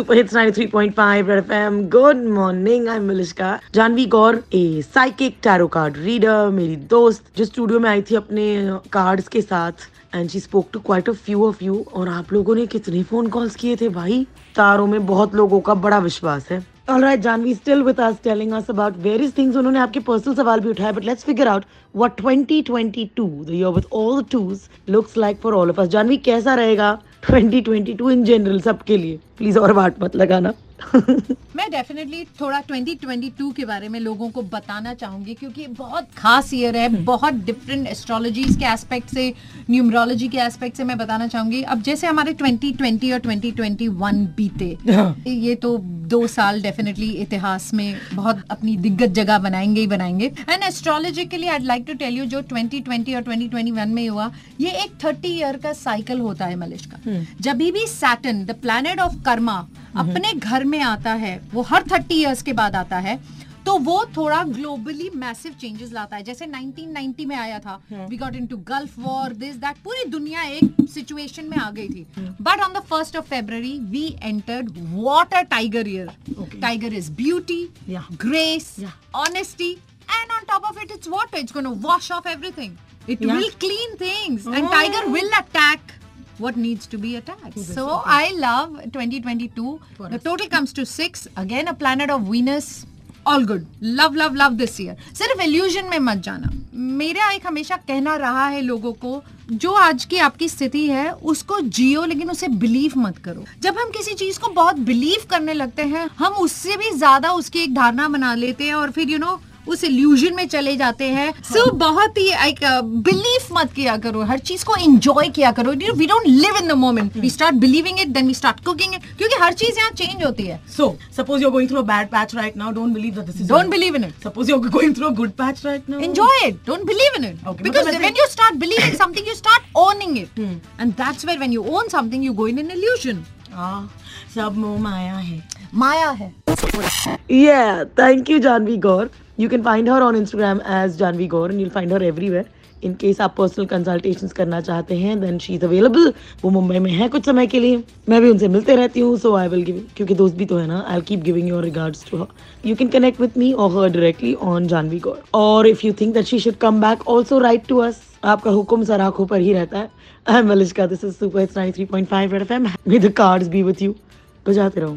Super hits 93.5 red FM good morning I am Malishka Janvi Gaur a psychic tarot card reader मेरी दोस्त जो studio में आई थी अपने कार्ड्स के साथ and she spoke to quite a few of you और आप लोगों ने कितने फ़ोन कॉल्स किए थे भाई तारों में बहुत लोगों का बड़ा विश्वास है Alright, Janvi, still with us, telling us about various things. उन्होंने आपके personal सवाल भी उठाए, but let's figure out what 2022, the year with all the twos, looks like for all of us. Janvi, कैसा रहेगा? 2022 इन जनरल सबके लिए। Please और वाट मत लगाना। मैं डेफिनेटली थोड़ा 2022 के बारे में लोगों को बताना चाहूँगी क्योंकि बहुत खास ईयर है बहुत डिफरेंट एस्ट्रोलॉजीज के एस्पेक्ट से न्यूमरोलॉजी के एस्पेक्ट से मैं बताना चाहूँगी। अब जैसे हमारे 2020 और 2021 बीते ये तो दो साल डेफिनेटली इतिहास में बहुत अपनी दिग्गज जगह बनाएँगे ही बनाएँगे। एंड एस्ट्रोलॉजी के लिए I like to tell you जो 2020 और 2021 में हुआ ये एक 30 ईयर का साइकिल होता है मलिश का जब भी Saturn the planet of karma अपने घर में आता है वो हर थर्टी इयर्स के बाद आता है तो वो थोड़ा ग्लोबली मैसिव चेंजेस लाता है। जैसे 1990 में आया था we got into Gulf war this that पूरी दुनिया एक सिचुएशन में आ गई थी। But on the first of February we entered water tiger year tiger is beauty grace honesty and on top of it it's water it's gonna wash off everything it Yeah. will clean things. Tiger will attack. What needs to be attacked so i love 2022 For the us. total comes to 6 again a planet of venus all good love love love this year सिर्फ़ illusion में मत जाना मेरा एक हमेशा कहना रहा है लोगों को जो आज की आपकी स्थिति है उसको जियो लेकिन उसे बिलीव मत करो जब हम किसी चीज़ को बहुत बिलीव करने लगते हैं हम उससे भी ज़्यादा उसकी एक धारणा बना लेते हैं और फिर यू you नो know, उस इल्यूजन में चले जाते हैं। सो हाँ. so, बहुत ही एक बिलीव मत किया करो। हर चीज़ को एंजॉय किया करो। You we don't live in the moment we start believing it then we start cooking it क्योंकि हर चीज़ यहाँ चेंज होती है। So suppose you're going through bad patch right now don't believe that this is don't believe in it suppose you are going through good patch right now enjoy it don't believe in it because when you start believing something you start owning it and that's where when you own something you go in an illusion सब मोह माया है माया है yeah thank you Janvi Gaur You can find her on Instagram as Janvi Gaur and you'll find her everywhere. In case आप personal consultations करना चाहते हैं देन शी इज़ अवेलेबल वो मुंबई में है कुछ समय के लिए। मैं भी उनसे मिलते रहती हूँ सो आई विल गिव क्योंकि दोस्त भी तो है ना I keep giving your regards to her you can connect with me और her directly on Janvi Gaur और if you think that she should come back also write to us आपका हुक्म सर आँखों पर ही रहता है। I am Malishka this is super 93.5 red FM with cards be with you बजाते रहो।